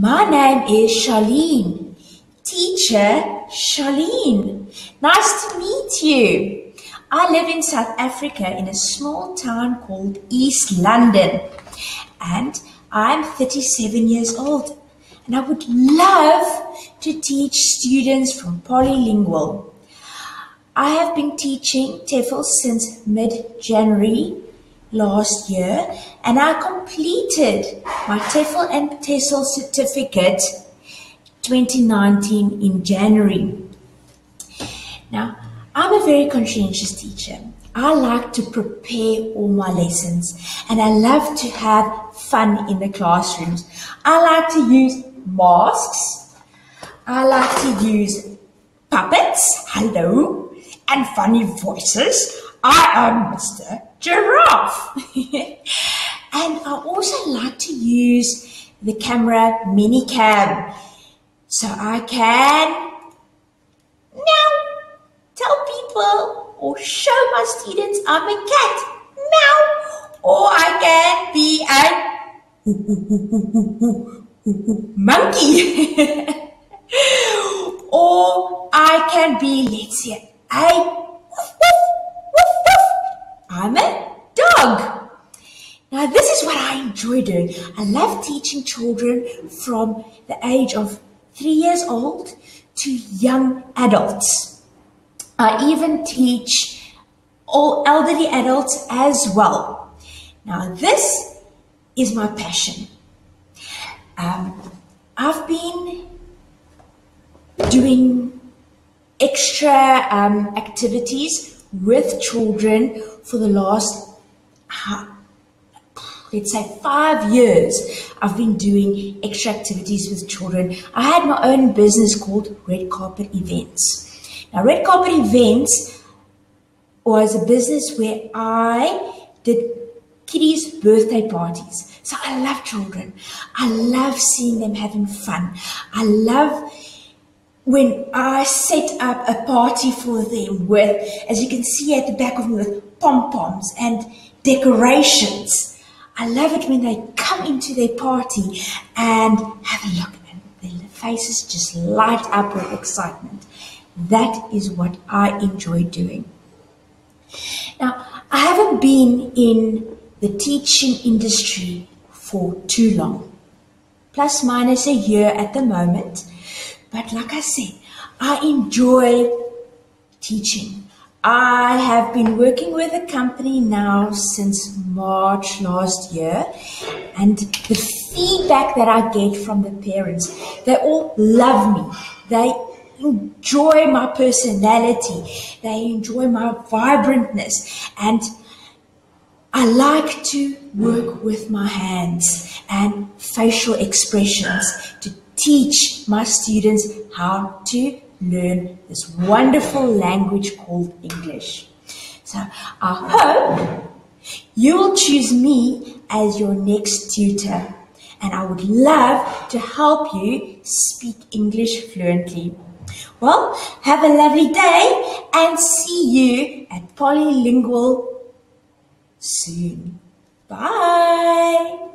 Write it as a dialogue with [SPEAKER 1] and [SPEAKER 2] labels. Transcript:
[SPEAKER 1] My name is Charlene. Teacher Charlene. Nice to meet you. I live in South Africa in a small town called East London. And I'm 37 years old. And I would love to teach students from Polylingual. I have been teaching TEFL since mid-January last year and I completed my TEFL and TESOL certificate 2019 in January. Now, I'm a very conscientious teacher. I like to prepare all my lessons and I love to have fun in the classrooms. I like to use masks. I like to use puppets, hello, and funny voices. I am Mr. Giraffe. and I also like to use the camera ManyCam so I can meow, tell people or show my students I'm a cat, meow, or I can be a monkey. or I can be, let's say, a I'm a dog. Now, this is what I enjoy doing. I love teaching children from the age of three years old to young adults. I even teach all elderly adults as well. Now, this is my passion. Um, I've been doing extra um, activities with children for the last, let's say, five years. I've been doing extra activities with children. I had my own business called Red Carpet Events. Now, Red Carpet Events was a business where I did kiddies' birthday parties. So I love children. I love seeing them having fun. I love when I set up a party for them with, as you can see at the back of me, with pom poms and decorations. I love it when they come into their party and have a look and their faces just light up with excitement. That is what I enjoy doing. Now, I haven't been in the teaching industry for too long, plus minus a year at the moment. But like I said, I enjoy teaching. I have been working with a company now since March last year, and the feedback that I get from the parents, they all love me. They enjoy my personality, they enjoy my vibrantness, and I like to work with my hands and facial expressions to teach my students how to learn this wonderful language called English. So I hope you will choose me as your next tutor and I would love to help you speak English fluently. Well, have a lovely day and see you at Polylingual soon. Bye.